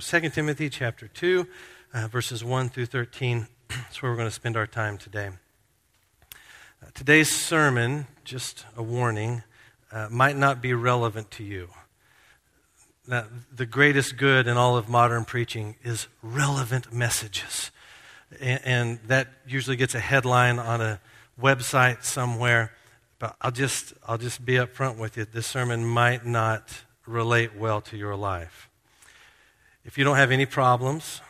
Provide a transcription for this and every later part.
2 Timothy chapter 2, uh, verses 1 through 13. That's where we're going to spend our time today. Uh, today's sermon, just a warning, uh, might not be relevant to you. That the greatest good in all of modern preaching is relevant messages. And, and that usually gets a headline on a website somewhere. But I'll just, I'll just be upfront with you. This sermon might not relate well to your life if you don't have any problems,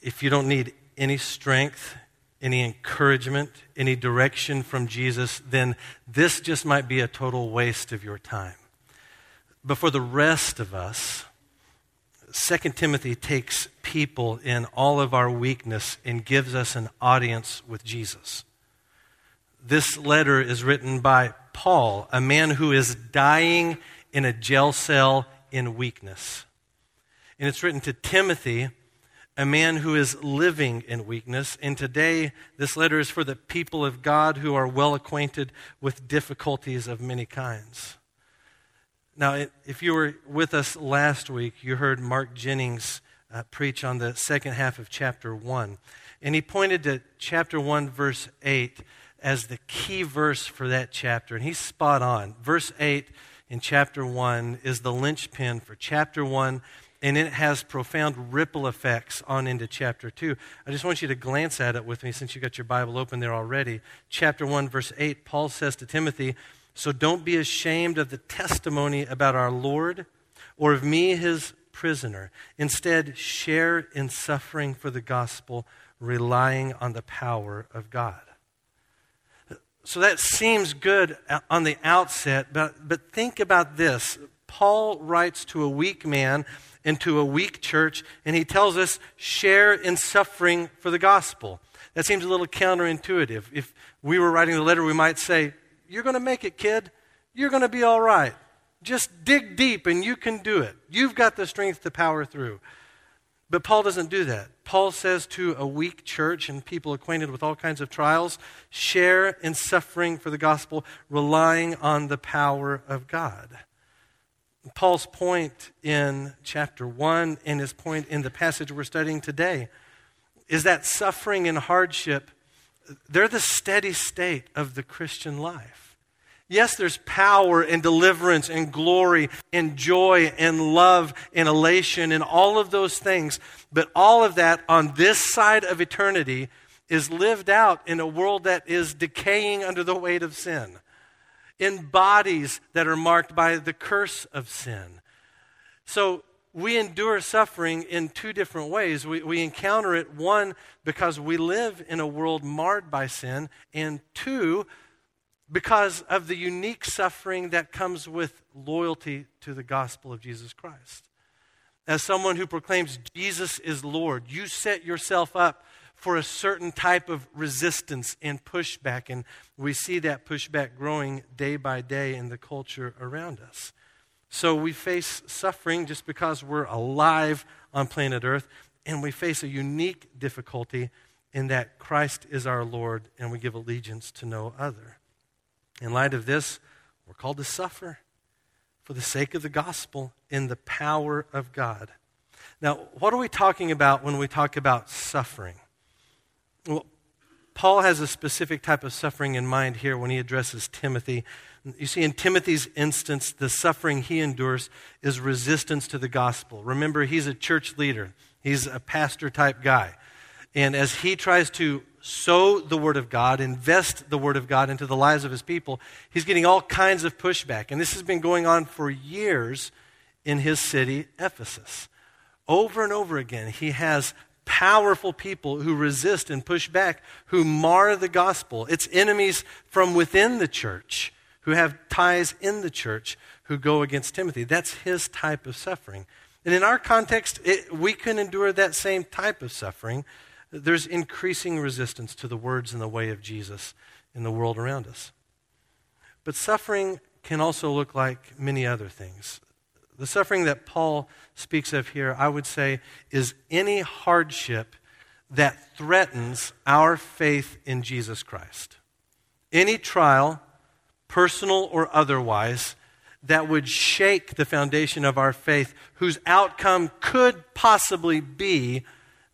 if you don't need any strength, any encouragement, any direction from Jesus, then this just might be a total waste of your time. But for the rest of us, 2 Timothy takes people in all of our weakness and gives us an audience with Jesus. This letter is written by Paul, a man who is dying in a jail cell in weakness. And it's written to Timothy, a man who is living in weakness. And today, this letter is for the people of God who are well acquainted with difficulties of many kinds. Now, if you were with us last week, you heard Mark Jennings uh, preach on the second half of chapter 1. And he pointed to chapter 1, verse 8, as the key verse for that chapter. And he's spot on. Verse 8 in chapter 1 is the linchpin for chapter 1 and it has profound ripple effects on into chapter 2. I just want you to glance at it with me since you got your Bible open there already. Chapter 1, verse 8, Paul says to Timothy, So don't be ashamed of the testimony about our Lord or of me, his prisoner. Instead, share in suffering for the gospel, relying on the power of God. So that seems good on the outset, but, but think about this. Paul writes to a weak man and to a weak church, and he tells us, share in suffering for the gospel. That seems a little counterintuitive. If we were writing the letter, we might say, You're going to make it, kid. You're going to be all right. Just dig deep and you can do it. You've got the strength to power through. But Paul doesn't do that. Paul says to a weak church and people acquainted with all kinds of trials, share in suffering for the gospel, relying on the power of God. Paul's point in chapter 1 and his point in the passage we're studying today is that suffering and hardship, they're the steady state of the Christian life. Yes, there's power and deliverance and glory and joy and love and elation and all of those things, but all of that on this side of eternity is lived out in a world that is decaying under the weight of sin in bodies that are marked by the curse of sin. So we endure suffering in two different ways. We, we encounter it, one, because we live in a world marred by sin, and two, because of the unique suffering that comes with loyalty to the gospel of Jesus Christ. As someone who proclaims Jesus is Lord, you set yourself up for a certain type of resistance and pushback. And we see that pushback growing day by day in the culture around us. So we face suffering just because we're alive on planet Earth, and we face a unique difficulty in that Christ is our Lord and we give allegiance to no other. In light of this, we're called to suffer for the sake of the gospel in the power of God. Now, what are we talking about when we talk about suffering? Well, Paul has a specific type of suffering in mind here when he addresses Timothy. You see, in Timothy's instance, the suffering he endures is resistance to the gospel. Remember, he's a church leader, he's a pastor type guy. And as he tries to sow the Word of God, invest the Word of God into the lives of his people, he's getting all kinds of pushback. And this has been going on for years in his city, Ephesus. Over and over again, he has powerful people who resist and push back, who mar the gospel. It's enemies from within the church who have ties in the church who go against Timothy. That's his type of suffering. And in our context, it, we can endure that same type of suffering. There's increasing resistance to the words and the way of Jesus in the world around us. But suffering can also look like many other things. The suffering that Paul speaks of here, I would say, is any hardship that threatens our faith in Jesus Christ. Any trial, personal or otherwise, that would shake the foundation of our faith, whose outcome could possibly be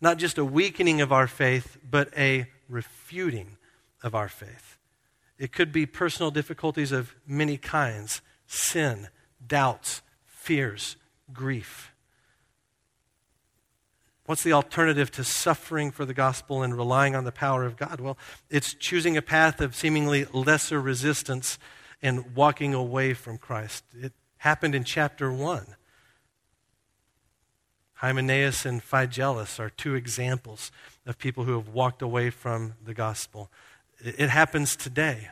not just a weakening of our faith, but a refuting of our faith. It could be personal difficulties of many kinds sin, doubts, fears, grief. What's the alternative to suffering for the gospel and relying on the power of God? Well, it's choosing a path of seemingly lesser resistance and walking away from Christ. It happened in chapter 1. Hymenaeus and Phygelus are two examples of people who have walked away from the gospel. It happens today.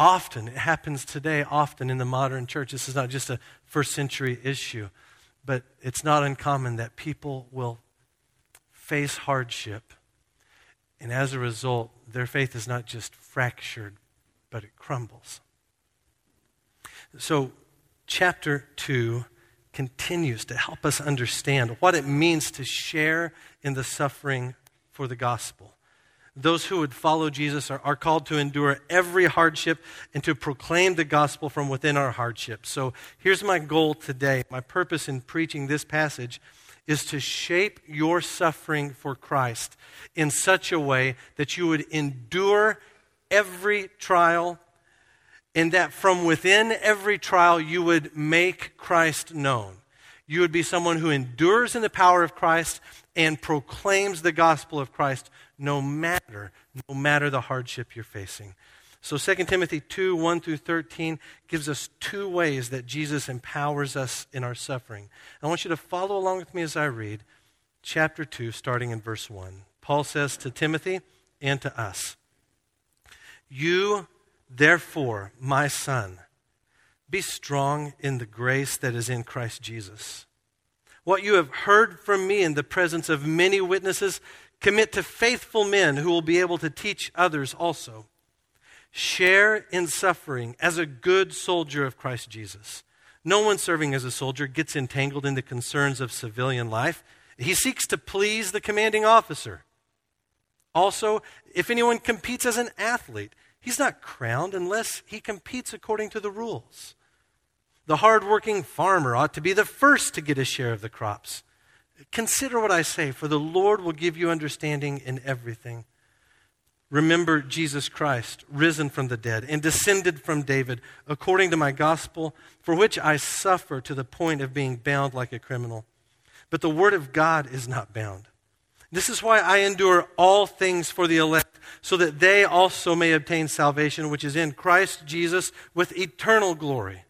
Often, it happens today, often in the modern church. This is not just a first century issue, but it's not uncommon that people will face hardship, and as a result, their faith is not just fractured, but it crumbles. So, chapter 2 continues to help us understand what it means to share in the suffering for the gospel. Those who would follow Jesus are, are called to endure every hardship and to proclaim the gospel from within our hardship. So here's my goal today. My purpose in preaching this passage is to shape your suffering for Christ in such a way that you would endure every trial and that from within every trial you would make Christ known. You would be someone who endures in the power of Christ and proclaims the gospel of Christ no matter, no matter the hardship you're facing. So 2 Timothy 2, 1 through 13 gives us two ways that Jesus empowers us in our suffering. I want you to follow along with me as I read chapter 2, starting in verse 1. Paul says to Timothy and to us, You, therefore, my son, be strong in the grace that is in Christ Jesus. What you have heard from me in the presence of many witnesses, commit to faithful men who will be able to teach others also. Share in suffering as a good soldier of Christ Jesus. No one serving as a soldier gets entangled in the concerns of civilian life. He seeks to please the commanding officer. Also, if anyone competes as an athlete, he's not crowned unless he competes according to the rules. The hardworking farmer ought to be the first to get a share of the crops. Consider what I say, for the Lord will give you understanding in everything. Remember Jesus Christ, risen from the dead and descended from David, according to my gospel, for which I suffer to the point of being bound like a criminal. But the word of God is not bound. This is why I endure all things for the elect, so that they also may obtain salvation, which is in Christ Jesus with eternal glory.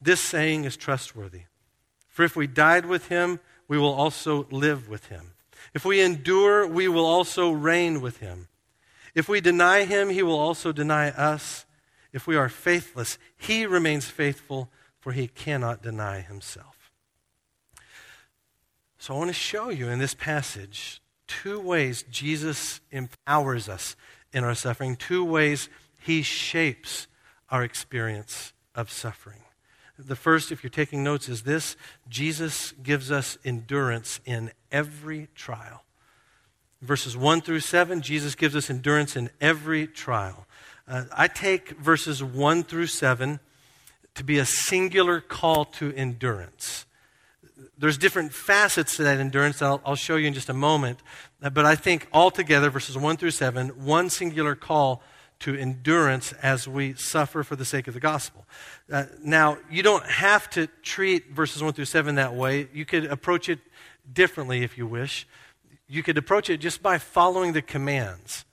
This saying is trustworthy. For if we died with him, we will also live with him. If we endure, we will also reign with him. If we deny him, he will also deny us. If we are faithless, he remains faithful, for he cannot deny himself. So I want to show you in this passage two ways Jesus empowers us in our suffering, two ways he shapes our experience of suffering. The first, if you're taking notes, is this Jesus gives us endurance in every trial verses 1 through 7, Jesus gives us endurance in every trial. Uh, I take verses 1 through 7 to be a singular call to endurance. There's different facets to that endurance I'll, I'll show you in just a moment. But I think altogether, verses 1 through 7, one singular call to endurance as we suffer for the sake of the gospel. Uh, now, you don't have to treat verses 1 through 7 that way. You could approach it differently if you wish you could approach it just by following the commands.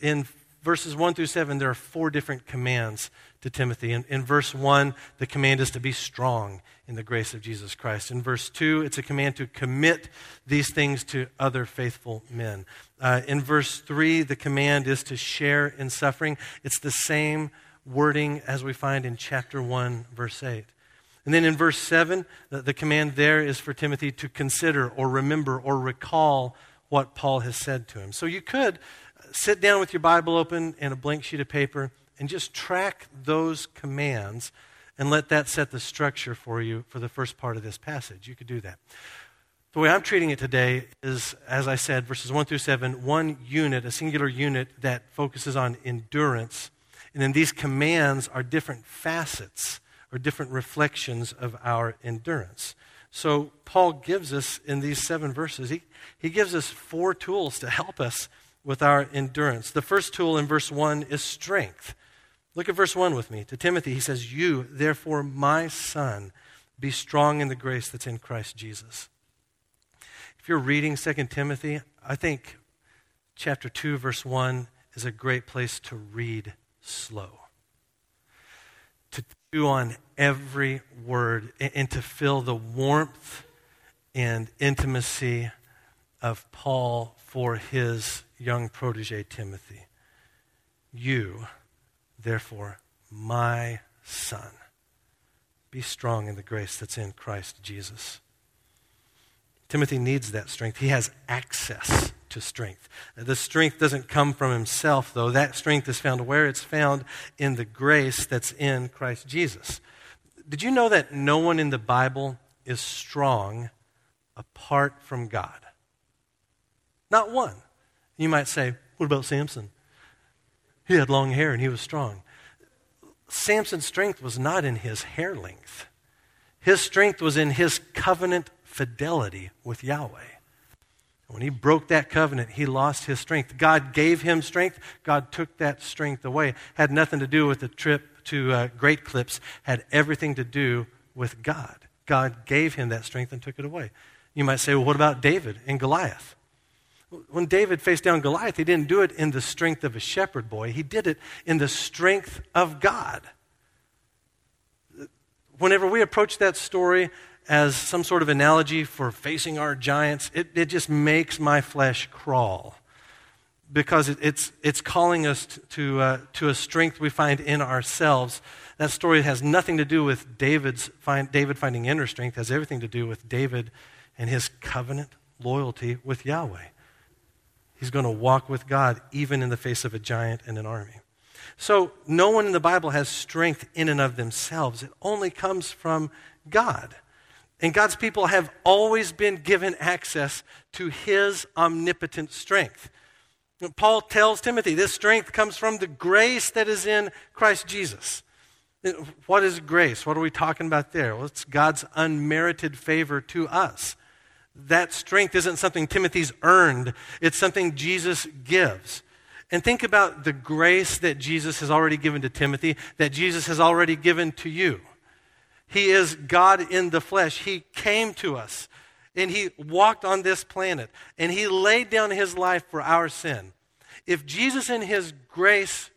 In verses 1 through 7, there are four different commands to Timothy. In, in verse 1, the command is to be strong in the grace of Jesus Christ. In verse 2, it's a command to commit these things to other faithful men. Uh, in verse 3, the command is to share in suffering. It's the same wording as we find in chapter 1, verse 8. And then in verse 7, the, the command there is for Timothy to consider or remember or recall what Paul has said to him. So you could sit down with your Bible open and a blank sheet of paper and just track those commands and let that set the structure for you for the first part of this passage. You could do that. The way I'm treating it today is, as I said, verses 1 through 7, one unit, a singular unit that focuses on endurance. And then these commands are different facets or different reflections of our endurance. So, Paul gives us in these seven verses, he, he gives us four tools to help us with our endurance. The first tool in verse 1 is strength. Look at verse 1 with me. To Timothy, he says, You, therefore, my son, be strong in the grace that's in Christ Jesus. If you're reading 2 Timothy, I think chapter 2, verse 1 is a great place to read slow. To chew on every word and to feel the warmth and intimacy of Paul for his young protege Timothy. You, therefore, my son, be strong in the grace that's in Christ Jesus. Timothy needs that strength. He has access to strength. The strength doesn't come from himself, though. That strength is found where it's found in the grace that's in Christ Jesus. Did you know that no one in the Bible is strong apart from God? Not one. You might say, what about Samson? He had long hair and he was strong. Samson's strength was not in his hair length. His strength was in his covenant fidelity with Yahweh. When he broke that covenant, he lost his strength. God gave him strength. God took that strength away. Had nothing to do with the trip to uh, Great Clips. Had everything to do with God. God gave him that strength and took it away. You might say, well, what about David and Goliath? When David faced down Goliath, he didn't do it in the strength of a shepherd boy. He did it in the strength of God. Whenever we approach that story as some sort of analogy for facing our giants, it, it just makes my flesh crawl because it, it's, it's calling us to, uh, to a strength we find in ourselves. That story has nothing to do with David's find, David finding inner strength, it has everything to do with David and his covenant loyalty with Yahweh. He's going to walk with God even in the face of a giant and an army. So, no one in the Bible has strength in and of themselves. It only comes from God. And God's people have always been given access to his omnipotent strength. Paul tells Timothy this strength comes from the grace that is in Christ Jesus. What is grace? What are we talking about there? Well, it's God's unmerited favor to us that strength isn't something Timothy's earned, it's something Jesus gives. And think about the grace that Jesus has already given to Timothy, that Jesus has already given to you. He is God in the flesh. He came to us and he walked on this planet and he laid down his life for our sin. If Jesus, in his grace,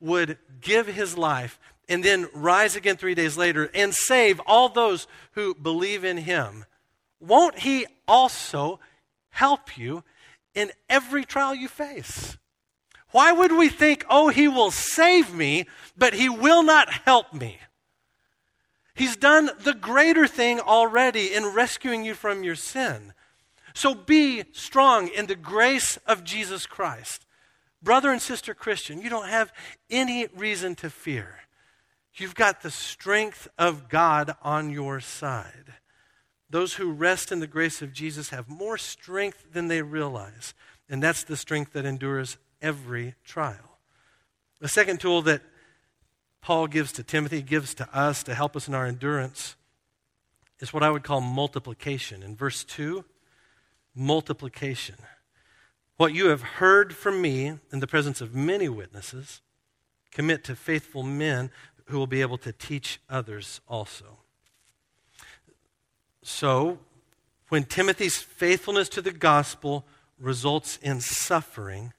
would give his life and then rise again three days later and save all those who believe in him, won't He also help you in every trial you face? Why would we think, oh, He will save me, but He will not help me? He's done the greater thing already in rescuing you from your sin. So be strong in the grace of Jesus Christ. Brother and sister Christian, you don't have any reason to fear. You've got the strength of God on your side. Those who rest in the grace of Jesus have more strength than they realize. And that's the strength that endures every trial. The second tool that Paul gives to Timothy, gives to us to help us in our endurance, is what I would call multiplication. In verse 2, multiplication. What you have heard from me in the presence of many witnesses, commit to faithful men who will be able to teach others also. So, when Timothy's faithfulness to the gospel results in suffering,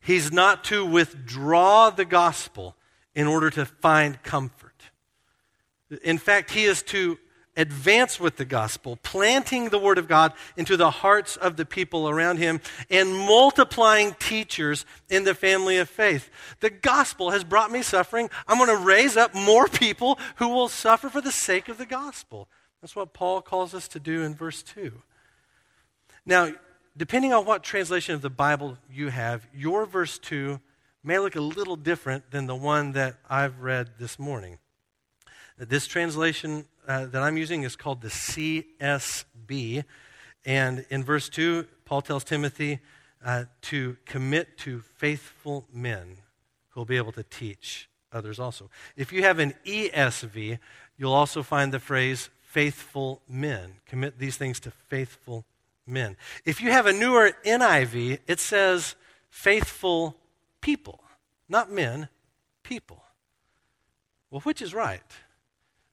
he's not to withdraw the gospel in order to find comfort. In fact, he is to advance with the gospel, planting the word of God into the hearts of the people around him and multiplying teachers in the family of faith. The gospel has brought me suffering. I'm going to raise up more people who will suffer for the sake of the gospel. That's what Paul calls us to do in verse 2. Now, depending on what translation of the Bible you have, your verse 2 may look a little different than the one that I've read this morning. This translation uh, that I'm using is called the CSB. And in verse 2, Paul tells Timothy uh, to commit to faithful men who will be able to teach others also. If you have an ESV, you'll also find the phrase faithful men. Commit these things to faithful men. If you have a newer NIV, it says faithful people, not men, people. Well, which is right?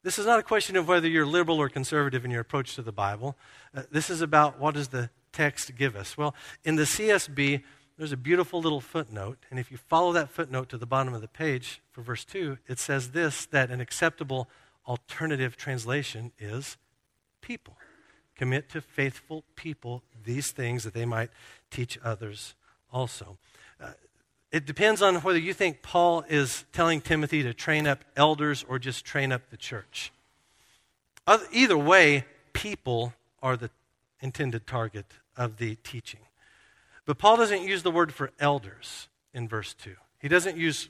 This is not a question of whether you're liberal or conservative in your approach to the Bible. Uh, this is about what does the text give us? Well, in the CSB, there's a beautiful little footnote, and if you follow that footnote to the bottom of the page for verse 2, it says this that an acceptable alternative translation is people. Commit to faithful people these things that they might teach others also. Uh, it depends on whether you think Paul is telling Timothy to train up elders or just train up the church. Either way, people are the intended target of the teaching. But Paul doesn't use the word for elders in verse 2. He doesn't use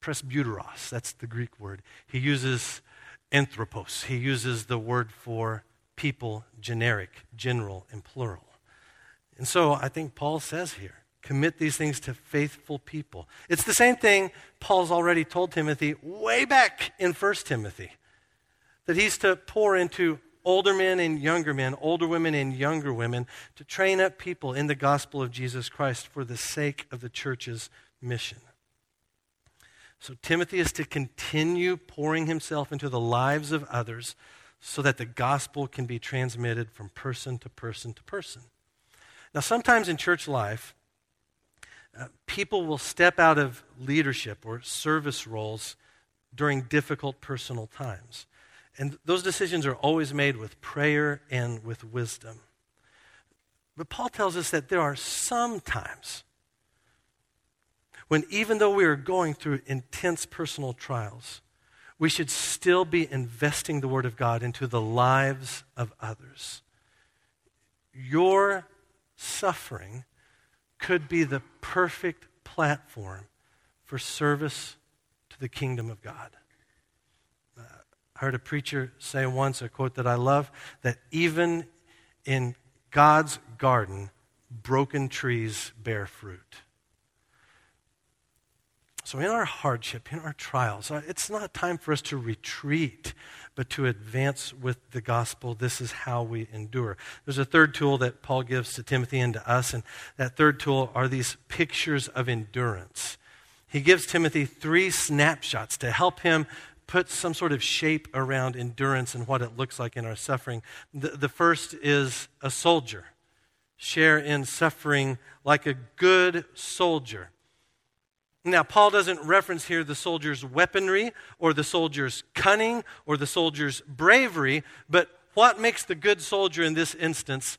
presbyteros, that's the Greek word. He uses anthropos. He uses the word for people, generic, general, and plural. And so I think Paul says here commit these things to faithful people. It's the same thing Paul's already told Timothy way back in 1 Timothy that he's to pour into older men and younger men, older women and younger women, to train up people in the gospel of Jesus Christ for the sake of the church's mission. So Timothy is to continue pouring himself into the lives of others so that the gospel can be transmitted from person to person to person. Now, sometimes in church life, uh, people will step out of leadership or service roles during difficult personal times. And those decisions are always made with prayer and with wisdom. But Paul tells us that there are some times when, even though we are going through intense personal trials, we should still be investing the Word of God into the lives of others. Your suffering could be the perfect platform for service to the kingdom of God. I heard a preacher say once, a quote that I love, that even in God's garden, broken trees bear fruit. So, in our hardship, in our trials, uh, it's not time for us to retreat, but to advance with the gospel. This is how we endure. There's a third tool that Paul gives to Timothy and to us, and that third tool are these pictures of endurance. He gives Timothy three snapshots to help him put some sort of shape around endurance and what it looks like in our suffering. The, the first is a soldier. Share in suffering like a good soldier. Now, Paul doesn't reference here the soldier's weaponry or the soldier's cunning or the soldier's bravery, but what makes the good soldier in this instance?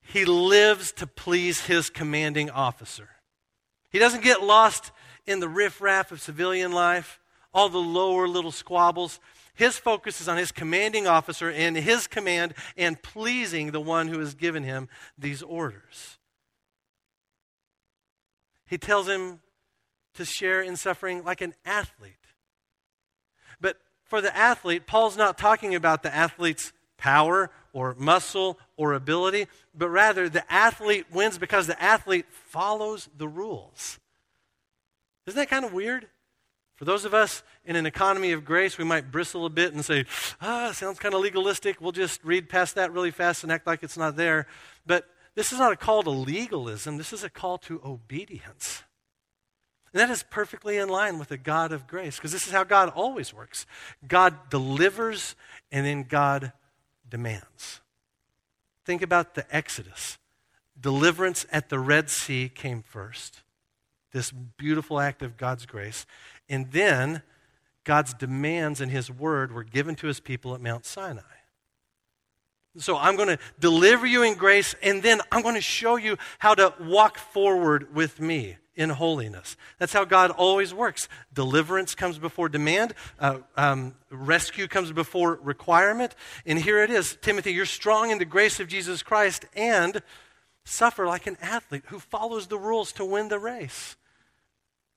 He lives to please his commanding officer. He doesn't get lost in the riffraff of civilian life, all the lower little squabbles. His focus is on his commanding officer and his command and pleasing the one who has given him these orders. He tells him to share in suffering like an athlete. But for the athlete, Paul's not talking about the athlete's power or muscle or ability, but rather the athlete wins because the athlete follows the rules. Isn't that kind of weird? For those of us in an economy of grace, we might bristle a bit and say, ah, sounds kind of legalistic. We'll just read past that really fast and act like it's not there. But this is not a call to legalism, this is a call to obedience. And that is perfectly in line with the God of grace, because this is how God always works God delivers, and then God demands. Think about the Exodus. Deliverance at the Red Sea came first, this beautiful act of God's grace. And then God's demands and his word were given to his people at Mount Sinai. So I'm going to deliver you in grace, and then I'm going to show you how to walk forward with me in holiness. That's how God always works. Deliverance comes before demand, uh, um, rescue comes before requirement. And here it is Timothy, you're strong in the grace of Jesus Christ and suffer like an athlete who follows the rules to win the race.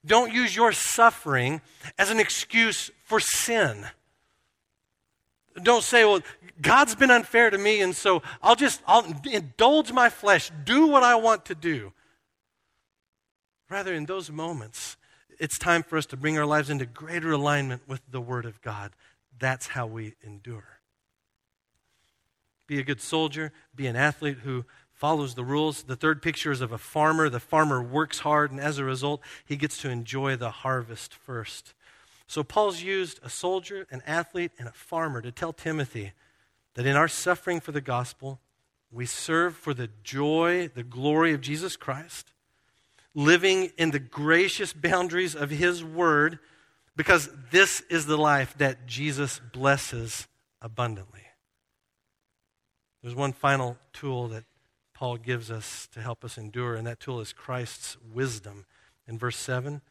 Don't use your suffering as an excuse for sin. Don't say, well, God's been unfair to me, and so I'll just I'll indulge my flesh, do what I want to do. Rather, in those moments, it's time for us to bring our lives into greater alignment with the Word of God. That's how we endure. Be a good soldier, be an athlete who follows the rules. The third picture is of a farmer. The farmer works hard, and as a result, he gets to enjoy the harvest first. So, Paul's used a soldier, an athlete, and a farmer to tell Timothy that in our suffering for the gospel, we serve for the joy, the glory of Jesus Christ, living in the gracious boundaries of his word, because this is the life that Jesus blesses abundantly. There's one final tool that Paul gives us to help us endure, and that tool is Christ's wisdom. In verse 7,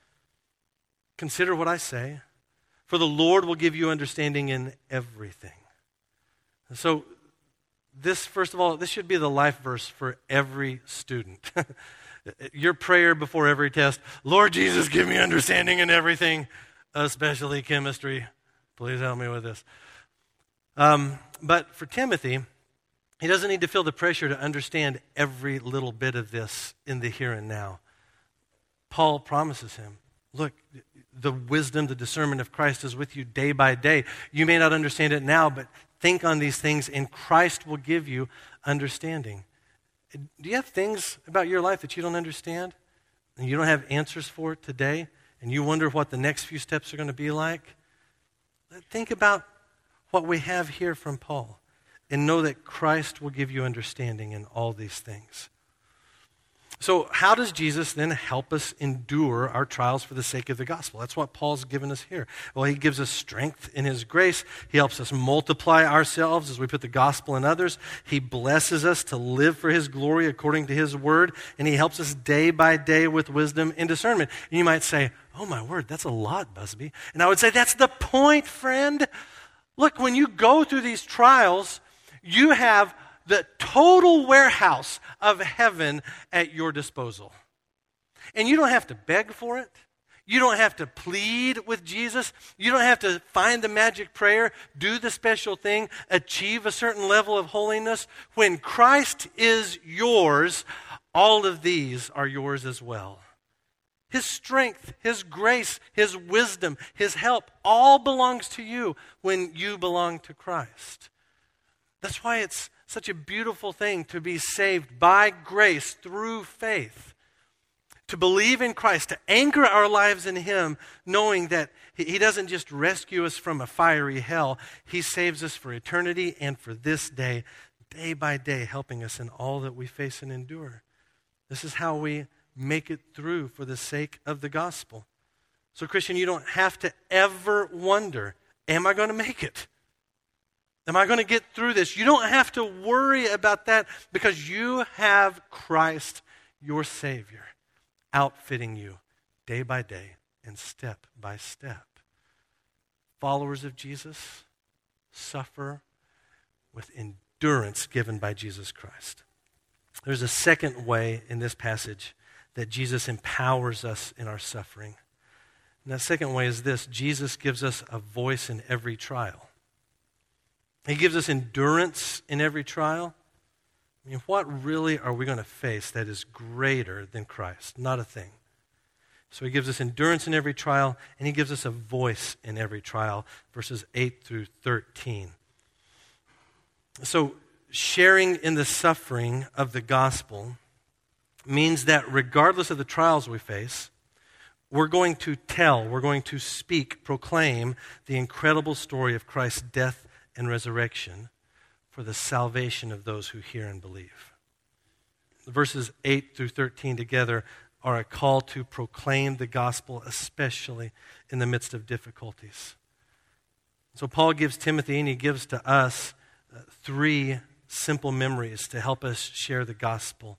consider what I say, for the Lord will give you understanding in everything. so, this, first of all, this should be the life verse for every student. Your prayer before every test Lord Jesus, give me understanding in everything, especially chemistry. Please help me with this. Um, but for Timothy, he doesn't need to feel the pressure to understand every little bit of this in the here and now. Paul promises him look, the wisdom, the discernment of Christ is with you day by day. You may not understand it now, but think on these things, and Christ will give you understanding. Do you have things about your life that you don't understand and you don't have answers for today, and you wonder what the next few steps are going to be like? Think about what we have here from Paul and know that Christ will give you understanding in all these things. So, how does Jesus then help us endure our trials for the sake of the gospel? That's what Paul's given us here. Well, he gives us strength in his grace. He helps us multiply ourselves as we put the gospel in others. He blesses us to live for his glory according to his word. And he helps us day by day with wisdom and discernment. And you might say, Oh, my word, that's a lot, Busby. And I would say, That's the point, friend. Look, when you go through these trials, you have the total warehouse of heaven at your disposal. And you don't have to beg for it. You don't have to plead with Jesus. You don't have to find the magic prayer, do the special thing, achieve a certain level of holiness. When Christ is yours, all of these are yours as well. His strength, His grace, His wisdom, His help all belongs to you when you belong to Christ. That's why it's such a beautiful thing to be saved by grace through faith. To believe in Christ, to anchor our lives in Him, knowing that He doesn't just rescue us from a fiery hell, He saves us for eternity and for this day, day by day, helping us in all that we face and endure. This is how we make it through for the sake of the gospel. So, Christian, you don't have to ever wonder, am I going to make it? Am I going to get through this? You don't have to worry about that because you have Christ, your Savior, outfitting you day by day and step by step. Followers of Jesus suffer with endurance given by Jesus Christ. There's a second way in this passage that Jesus empowers us in our suffering. And that second way is this Jesus gives us a voice in every trial. He gives us endurance in every trial. I mean, what really are we going to face that is greater than Christ? Not a thing. So he gives us endurance in every trial, and he gives us a voice in every trial, verses 8 through 13. So, sharing in the suffering of the gospel means that regardless of the trials we face, we're going to tell, we're going to speak, proclaim the incredible story of Christ's death and resurrection for the salvation of those who hear and believe. Verses 8 through 13 together are a call to proclaim the gospel, especially in the midst of difficulties. So, Paul gives Timothy and he gives to us uh, three simple memories to help us share the gospel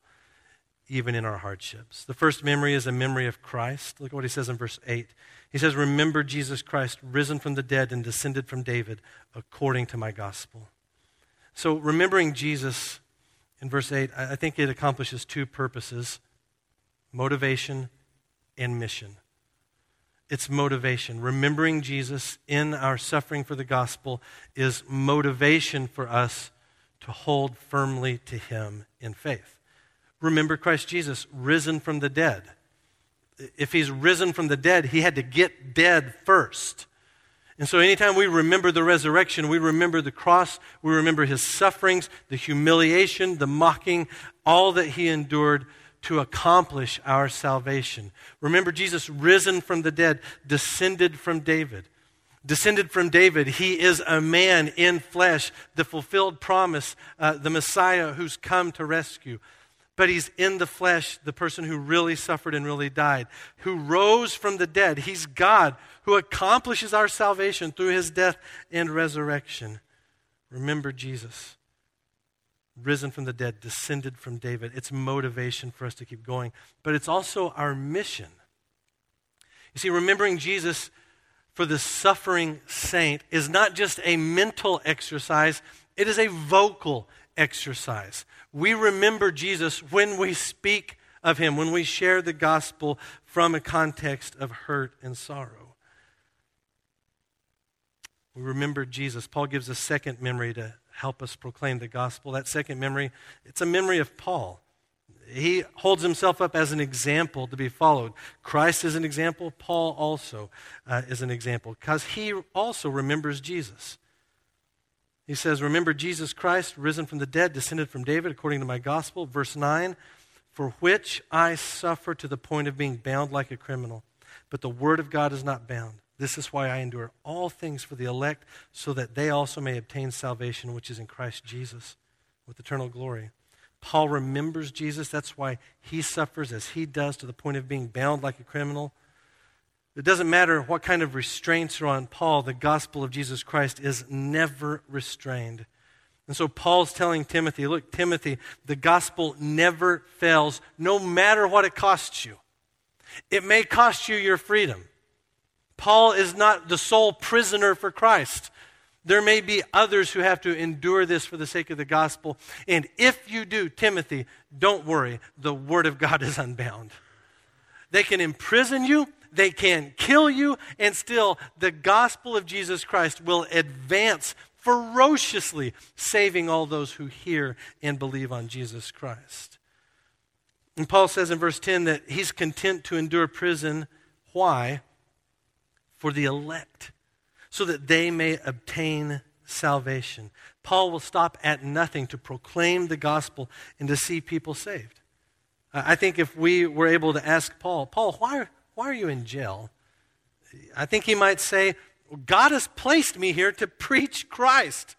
even in our hardships. The first memory is a memory of Christ. Look at what he says in verse 8. He says, Remember Jesus Christ, risen from the dead and descended from David, according to my gospel. So, remembering Jesus in verse 8, I think it accomplishes two purposes motivation and mission. It's motivation. Remembering Jesus in our suffering for the gospel is motivation for us to hold firmly to him in faith remember Christ Jesus risen from the dead. If he's risen from the dead, he had to get dead first. And so, anytime we remember the resurrection, we remember the cross, we remember his sufferings, the humiliation, the mocking, all that he endured to accomplish our salvation. Remember, Jesus, risen from the dead, descended from David. Descended from David, he is a man in flesh, the fulfilled promise, uh, the Messiah who's come to rescue but he's in the flesh, the person who really suffered and really died, who rose from the dead. He's God who accomplishes our salvation through his death and resurrection. Remember Jesus, risen from the dead, descended from David. It's motivation for us to keep going, but it's also our mission. You see, remembering Jesus for the suffering saint is not just a mental exercise, it is a vocal exercise. We remember Jesus when we speak of him, when we share the gospel from a context of hurt and sorrow. We remember Jesus. Paul gives a second memory to help us proclaim the gospel. That second memory, it's a memory of Paul. He holds himself up as an example to be followed. Christ is an example. Paul also uh, is an example because he also remembers Jesus. He says, Remember Jesus Christ, risen from the dead, descended from David, according to my gospel. Verse 9, For which I suffer to the point of being bound like a criminal. But the word of God is not bound. This is why I endure all things for the elect, so that they also may obtain salvation, which is in Christ Jesus, with eternal glory. Paul remembers Jesus. That's why he suffers as he does to the point of being bound like a criminal. It doesn't matter what kind of restraints are on Paul, the gospel of Jesus Christ is never restrained. And so Paul's telling Timothy, look, Timothy, the gospel never fails, no matter what it costs you. It may cost you your freedom. Paul is not the sole prisoner for Christ. There may be others who have to endure this for the sake of the gospel. And if you do, Timothy, don't worry. The word of God is unbound. They can imprison you, they can kill you, and still the gospel of Jesus Christ will advance ferociously, saving all those who hear and believe on Jesus Christ. And Paul says in verse 10 that he's content to endure prison. Why? For the elect, so that they may obtain salvation. Paul will stop at nothing to proclaim the gospel and to see people saved. I think if we were able to ask Paul, Paul, why, why are you in jail? I think he might say, God has placed me here to preach Christ.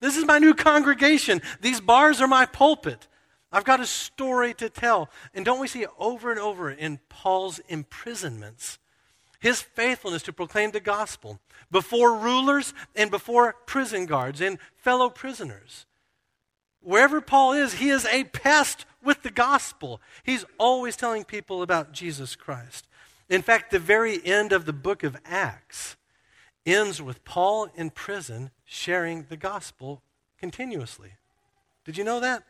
This is my new congregation. These bars are my pulpit. I've got a story to tell. And don't we see over and over in Paul's imprisonments his faithfulness to proclaim the gospel before rulers and before prison guards and fellow prisoners? Wherever Paul is, he is a pest with the gospel. He's always telling people about Jesus Christ. In fact, the very end of the book of Acts ends with Paul in prison sharing the gospel continuously. Did you know that?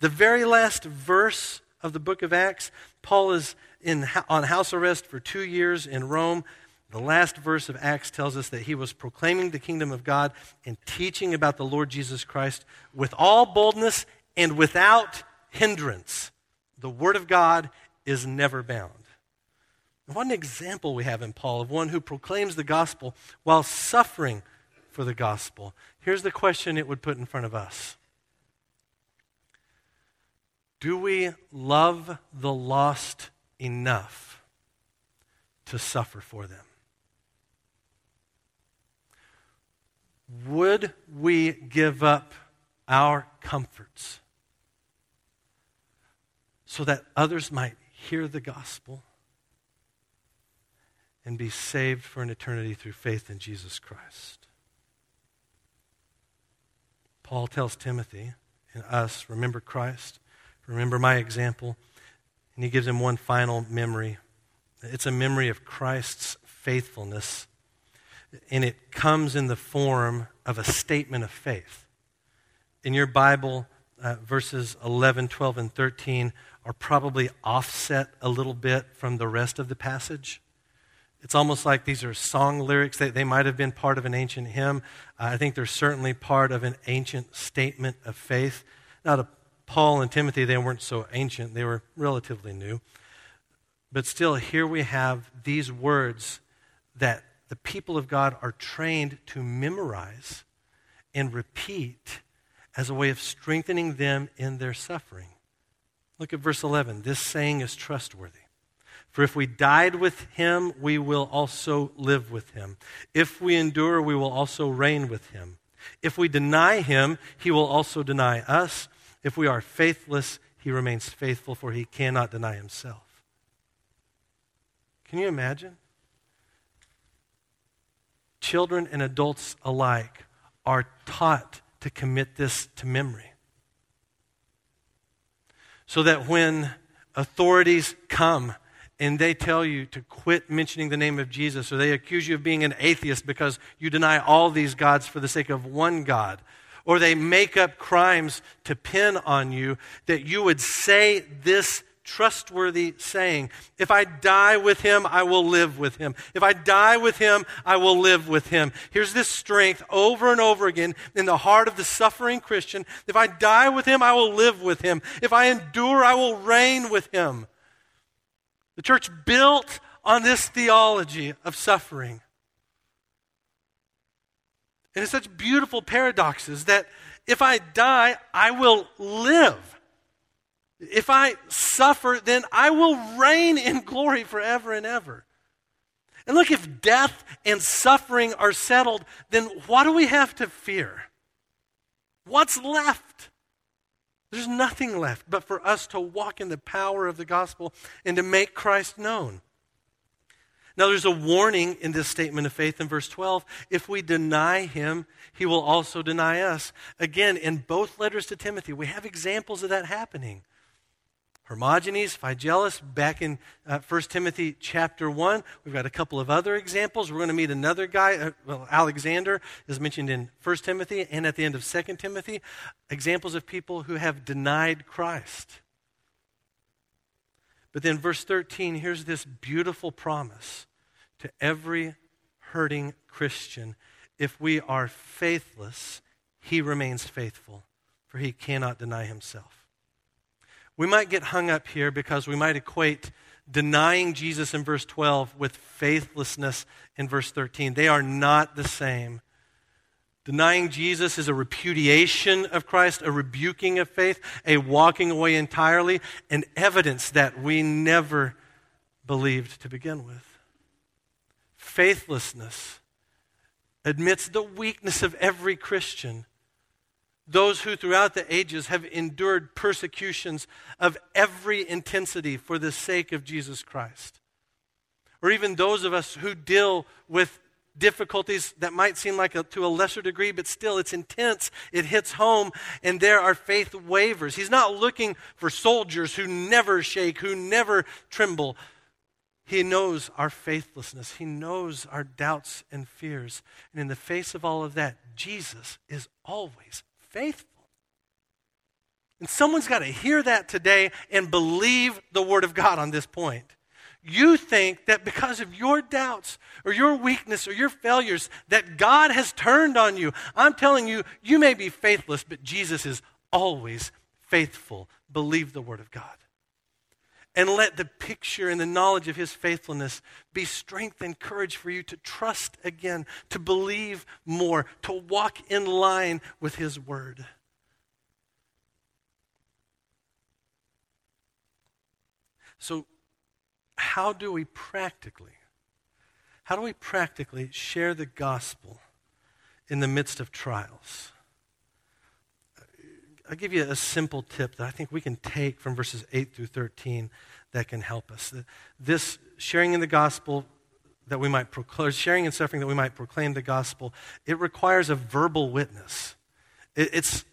The very last verse of the book of Acts, Paul is in, on house arrest for two years in Rome. The last verse of Acts tells us that he was proclaiming the kingdom of God and teaching about the Lord Jesus Christ with all boldness and without hindrance. The word of God is never bound. What an example we have in Paul of one who proclaims the gospel while suffering for the gospel. Here's the question it would put in front of us Do we love the lost enough to suffer for them? Would we give up our comforts so that others might hear the gospel? And be saved for an eternity through faith in Jesus Christ. Paul tells Timothy and us, remember Christ, remember my example, and he gives him one final memory. It's a memory of Christ's faithfulness, and it comes in the form of a statement of faith. In your Bible, uh, verses 11, 12, and 13 are probably offset a little bit from the rest of the passage. It's almost like these are song lyrics. They, they might have been part of an ancient hymn. Uh, I think they're certainly part of an ancient statement of faith. Now, to Paul and Timothy, they weren't so ancient, they were relatively new. But still, here we have these words that the people of God are trained to memorize and repeat as a way of strengthening them in their suffering. Look at verse 11. This saying is trustworthy. For if we died with him, we will also live with him. If we endure, we will also reign with him. If we deny him, he will also deny us. If we are faithless, he remains faithful, for he cannot deny himself. Can you imagine? Children and adults alike are taught to commit this to memory. So that when authorities come and they tell you to quit mentioning the name of Jesus, or they accuse you of being an atheist because you deny all these gods for the sake of one God, or they make up crimes to pin on you, that you would say this trustworthy saying If I die with him, I will live with him. If I die with him, I will live with him. Here's this strength over and over again in the heart of the suffering Christian. If I die with him, I will live with him. If I endure, I will reign with him. The church built on this theology of suffering. And it's such beautiful paradoxes that if I die, I will live. If I suffer, then I will reign in glory forever and ever. And look, if death and suffering are settled, then what do we have to fear? What's left? There's nothing left but for us to walk in the power of the gospel and to make Christ known. Now, there's a warning in this statement of faith in verse 12. If we deny him, he will also deny us. Again, in both letters to Timothy, we have examples of that happening. Hermogenes, Phygelus, back in uh, 1 Timothy chapter 1. We've got a couple of other examples. We're going to meet another guy. Uh, well, Alexander is mentioned in 1 Timothy and at the end of 2 Timothy. Examples of people who have denied Christ. But then, verse 13, here's this beautiful promise to every hurting Christian. If we are faithless, he remains faithful, for he cannot deny himself. We might get hung up here because we might equate denying Jesus in verse 12 with faithlessness in verse 13. They are not the same. Denying Jesus is a repudiation of Christ, a rebuking of faith, a walking away entirely, and evidence that we never believed to begin with. Faithlessness admits the weakness of every Christian those who throughout the ages have endured persecutions of every intensity for the sake of Jesus Christ. Or even those of us who deal with difficulties that might seem like a, to a lesser degree, but still it's intense. It hits home, and there our faith wavers. He's not looking for soldiers who never shake, who never tremble. He knows our faithlessness. He knows our doubts and fears. And in the face of all of that, Jesus is always faithful. And someone's got to hear that today and believe the Word of God on this point. You think that because of your doubts or your weakness or your failures, that God has turned on you. I'm telling you, you may be faithless, but Jesus is always faithful. Believe the Word of God. And let the picture and the knowledge of his faithfulness be strength and courage for you to trust again, to believe more, to walk in line with his word. So, how do we practically, how do we practically share the gospel in the midst of trials? I'll give you a simple tip that I think we can take from verses 8 through 13 that can help us. This sharing in the gospel that we might proclaim, sharing and suffering that we might proclaim the gospel, it requires a verbal witness. it's,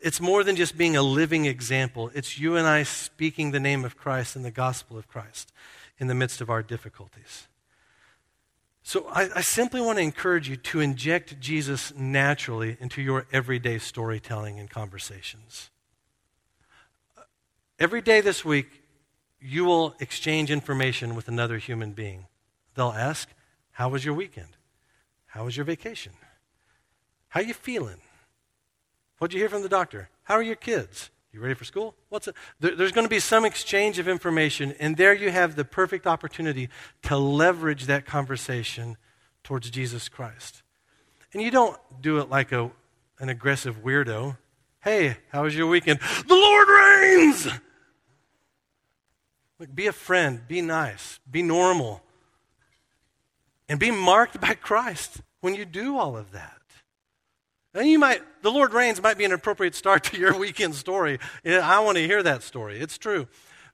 it's more than just being a living example. It's you and I speaking the name of Christ and the gospel of Christ in the midst of our difficulties. So I, I, simply want to encourage you to inject Jesus naturally into your everyday storytelling and conversations. Every day this week, you will exchange information with another human being. They'll ask, How was your weekend? How was your vacation? How you feeling? What'd you hear from the doctor? How are your kids? You ready for school? What's it? There, there's going to be some exchange of information, and there you have the perfect opportunity to leverage that conversation towards Jesus Christ. And you don't do it like a, an aggressive weirdo. Hey, how was your weekend? The Lord reigns! Be a friend, be nice, be normal, and be marked by Christ when you do all of that. And you might, the Lord reigns might be an appropriate start to your weekend story. I want to hear that story. It's true.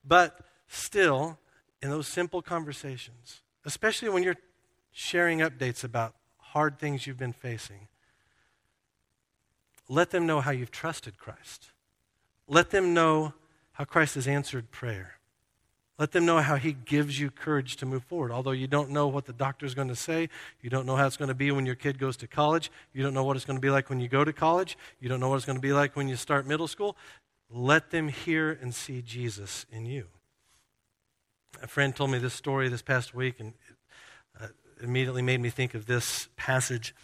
But still, in those simple conversations, especially when you're sharing updates about hard things you've been facing, let them know how you've trusted Christ. Let them know how Christ has answered prayer. Let them know how he gives you courage to move forward. Although you don't know what the doctor's going to say, you don't know how it's going to be when your kid goes to college, you don't know what it's going to be like when you go to college, you don't know what it's going to be like when you start middle school. Let them hear and see Jesus in you. A friend told me this story this past week, and it uh, immediately made me think of this passage.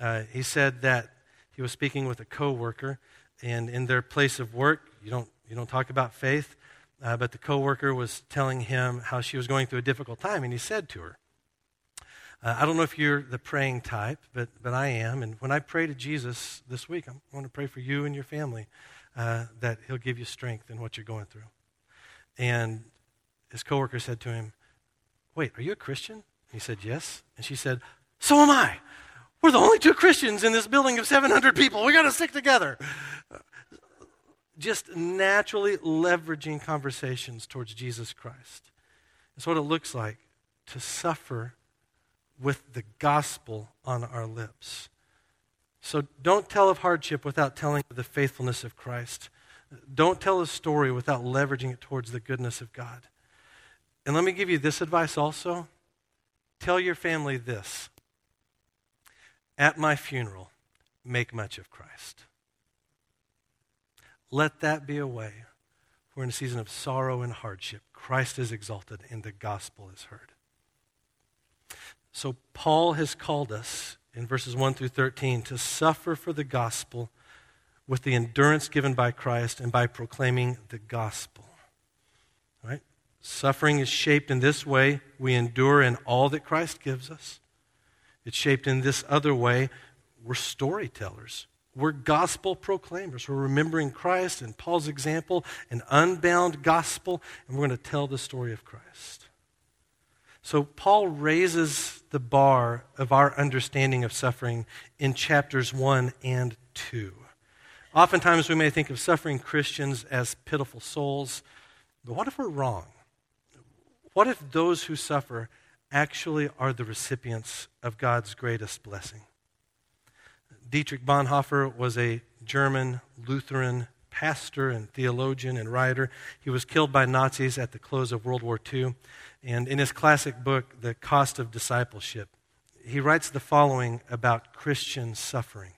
Uh, he said that he was speaking with a coworker, and in their place of work, you don't, you don't talk about faith. Uh, but the coworker was telling him how she was going through a difficult time, and he said to her, uh, I don't know if you're the praying type, but, but I am. And when I pray to Jesus this week, I'm going to pray for you and your family uh, that He'll give you strength in what you're going through. And his coworker said to him, Wait, are you a Christian? He said, Yes. And she said, So am I. We're the only two Christians in this building of 700 people. We got to stick together just naturally leveraging conversations towards Jesus Christ. It's what it looks like to suffer with the gospel on our lips. So don't tell of hardship without telling of the faithfulness of Christ. Don't tell a story without leveraging it towards the goodness of God. And let me give you this advice also. Tell your family this. At my funeral, make much of Christ. Let that be a way. We're in a season of sorrow and hardship. Christ is exalted and the gospel is heard. So, Paul has called us in verses 1 through 13 to suffer for the gospel with the endurance given by Christ and by proclaiming the gospel. Right? Suffering is shaped in this way. We endure in all that Christ gives us. It's shaped in this other way. We're storytellers. We're gospel proclaimers. We're remembering Christ and Paul's example, an unbound gospel, and we're going to tell the story of Christ. So, Paul raises the bar of our understanding of suffering in chapters 1 and 2. Oftentimes, we may think of suffering Christians as pitiful souls, but what if we're wrong? What if those who suffer actually are the recipients of God's greatest blessing? Dietrich Bonhoeffer was a German Lutheran pastor and theologian and writer. He was killed by Nazis at the close of World War II. And in his classic book, The Cost of Discipleship, he writes the following about Christian suffering.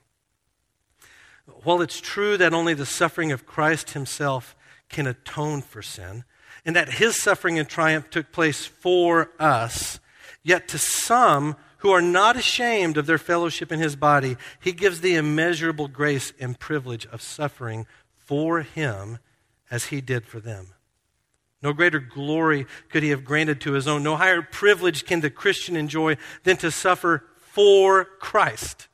While it's true that only the suffering of Christ himself can atone for sin, and that his suffering and triumph took place for us, yet to some who are not ashamed of their fellowship in his body, he gives the immeasurable grace and privilege of suffering for him as he did for them. No greater glory could he have granted to his own. No higher privilege can the Christian enjoy than to suffer for Christ.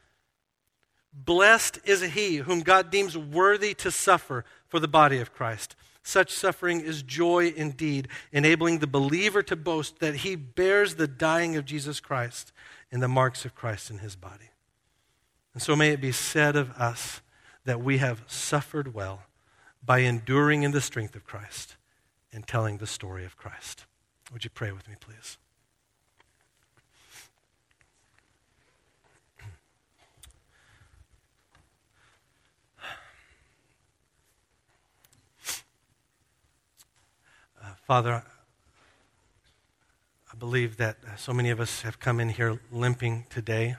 Blessed is he whom God deems worthy to suffer for the body of Christ. Such suffering is joy indeed, enabling the believer to boast that he bears the dying of Jesus Christ in the marks of Christ in his body. And so may it be said of us that we have suffered well by enduring in the strength of Christ and telling the story of Christ. Would you pray with me, please? Uh, Father, I believe that uh, so many of us have come in here limping today.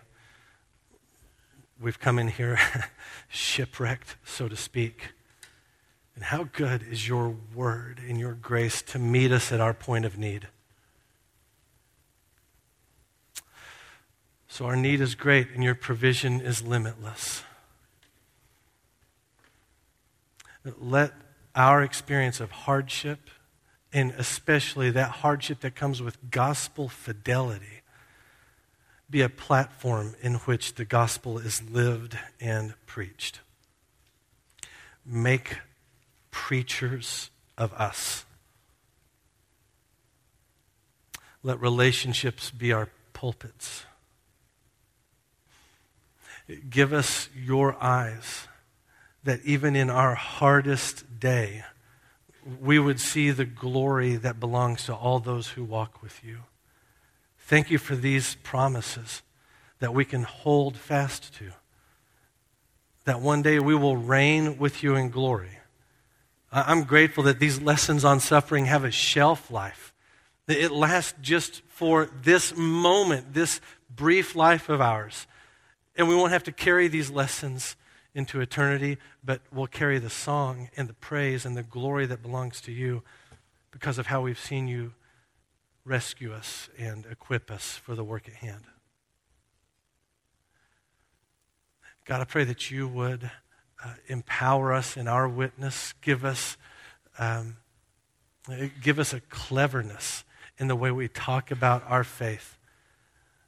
We've come in here shipwrecked, so to speak. And how good is your word and your grace to meet us at our point of need? So our need is great and your provision is limitless. Let our experience of hardship, and especially that hardship that comes with gospel fidelity, be a platform in which the gospel is lived and preached. Make preachers of us. Let relationships be our pulpits. Give us your eyes that even in our hardest day, we would see the glory that belongs to all those who walk with you. Thank you for these promises that we can hold fast to. That one day we will reign with you in glory. I'm grateful that these lessons on suffering have a shelf life. That it lasts just for this moment, this brief life of ours. And we won't have to carry these lessons into eternity, but we'll carry the song and the praise and the glory that belongs to you because of how we've seen you rescue us and equip us for the work at hand. God, I pray that you would uh, empower us in our witness, give us, um, give us a cleverness in the way we talk about our faith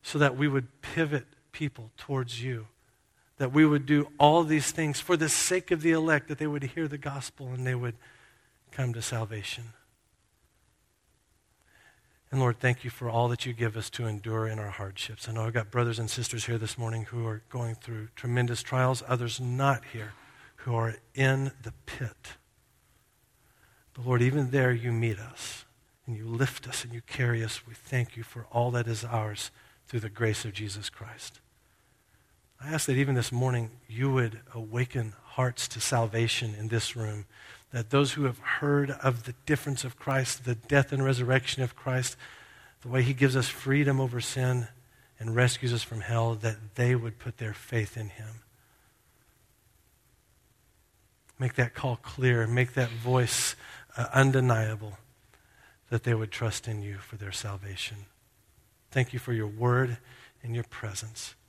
so that we would pivot people towards you that we would do all these things for the sake of the elect, that they would hear the gospel and they would come to salvation. And Lord, thank you for all that you give us to endure in our hardships. I know I've got brothers and sisters here this morning who are going through tremendous trials, others not here, who are in the pit. But Lord, even there you meet us and you lift us and you carry us. We thank you for all that is ours through the grace of Jesus Christ. I ask that even this morning you would awaken hearts to salvation in this room. That those who have heard of the difference of Christ, the death and resurrection of Christ, the way he gives us freedom over sin and rescues us from hell, that they would put their faith in him. Make that call clear, make that voice uh, undeniable, that they would trust in you for their salvation. Thank you for your word and your presence.